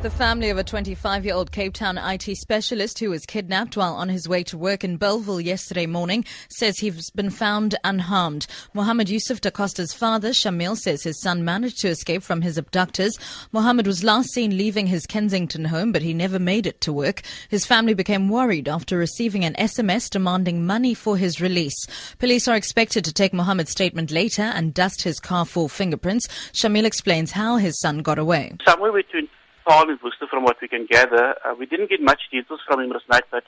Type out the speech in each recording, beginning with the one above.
The family of a 25 year old Cape Town IT specialist who was kidnapped while on his way to work in Bellville yesterday morning says he's been found unharmed. Mohammed Yusuf da Costa's father, Shamil, says his son managed to escape from his abductors. Mohammed was last seen leaving his Kensington home, but he never made it to work. His family became worried after receiving an SMS demanding money for his release. Police are expected to take Mohammed's statement later and dust his car for fingerprints. Shamil explains how his son got away. Somewhere between Paarl Worcester, from what we can gather. Uh, we didn't get much details from him last night, but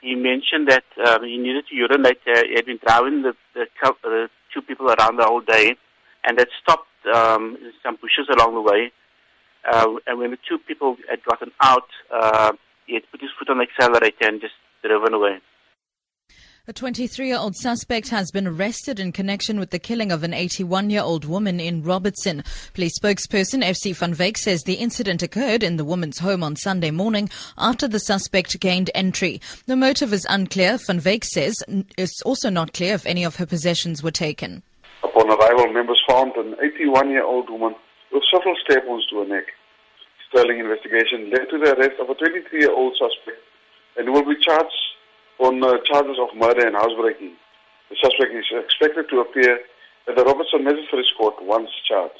he mentioned that um, he needed to urinate. Uh, he had been driving the, the, the, two people around the whole day, and that stopped um, some bushes along the way. Uh, and when the two people had gotten out, uh, he had put his foot on the accelerator and just driven away. A 23 year old suspect has been arrested in connection with the killing of an 81 year old woman in Robertson. Police spokesperson FC Van Wyk says the incident occurred in the woman's home on Sunday morning after the suspect gained entry. The motive is unclear. Van Wyk says it's also not clear if any of her possessions were taken. Upon arrival, members found an 81 year old woman with several stab wounds to her neck. Sterling investigation led to the arrest of a 23 year old suspect and will be charged on uh, charges of murder and housebreaking. The suspect is expected to appear at the Robertson Magistrates Court once charged.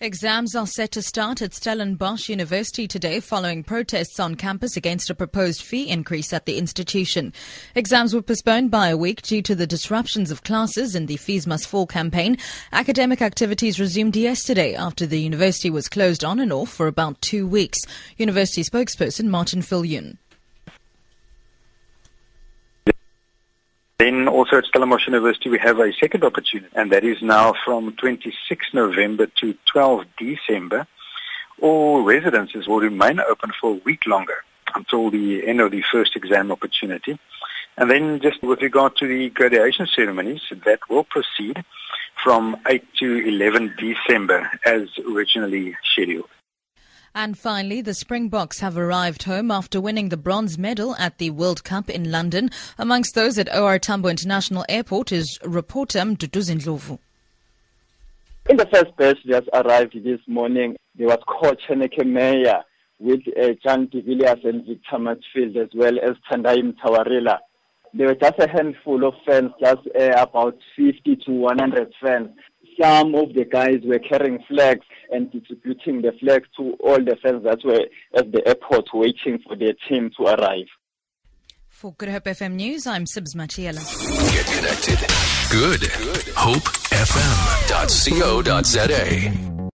Exams are set to start at Stellenbosch University today following protests on campus against a proposed fee increase at the institution. Exams were postponed by a week due to the disruptions of classes in the Fees Must Fall campaign. Academic activities resumed yesterday after the university was closed on and off for about two weeks. University spokesperson Martin Viljoen. Then also at Stellenbosch University, we have a second opportunity, and that is now from 26 November to 12 December. All residences will remain open for a week longer until the end of the first exam opportunity. And then just with regard to the graduation ceremonies, that will proceed from 8 to 11 December as originally scheduled. And finally, the Springboks have arrived home after winning the bronze medal at the World Cup in London. Amongst those at OR Tambo International Airport is reporter Mduduzi Ndlovu. In the first batch that arrived this morning, there was coach Heyneke Meyer with uh, Jean de Villiers and Victor Matfield as well as Tendai Mtawarira. There were just a handful of fans, just uh, about 50 to 100 fans some of the guys were carrying flags and distributing the flags to all the fans that were at the airport waiting for their team to arrive. For Good Hope FM News, I'm Sibs Machiela. Get connected. Good. Good. HopeFM.co.za.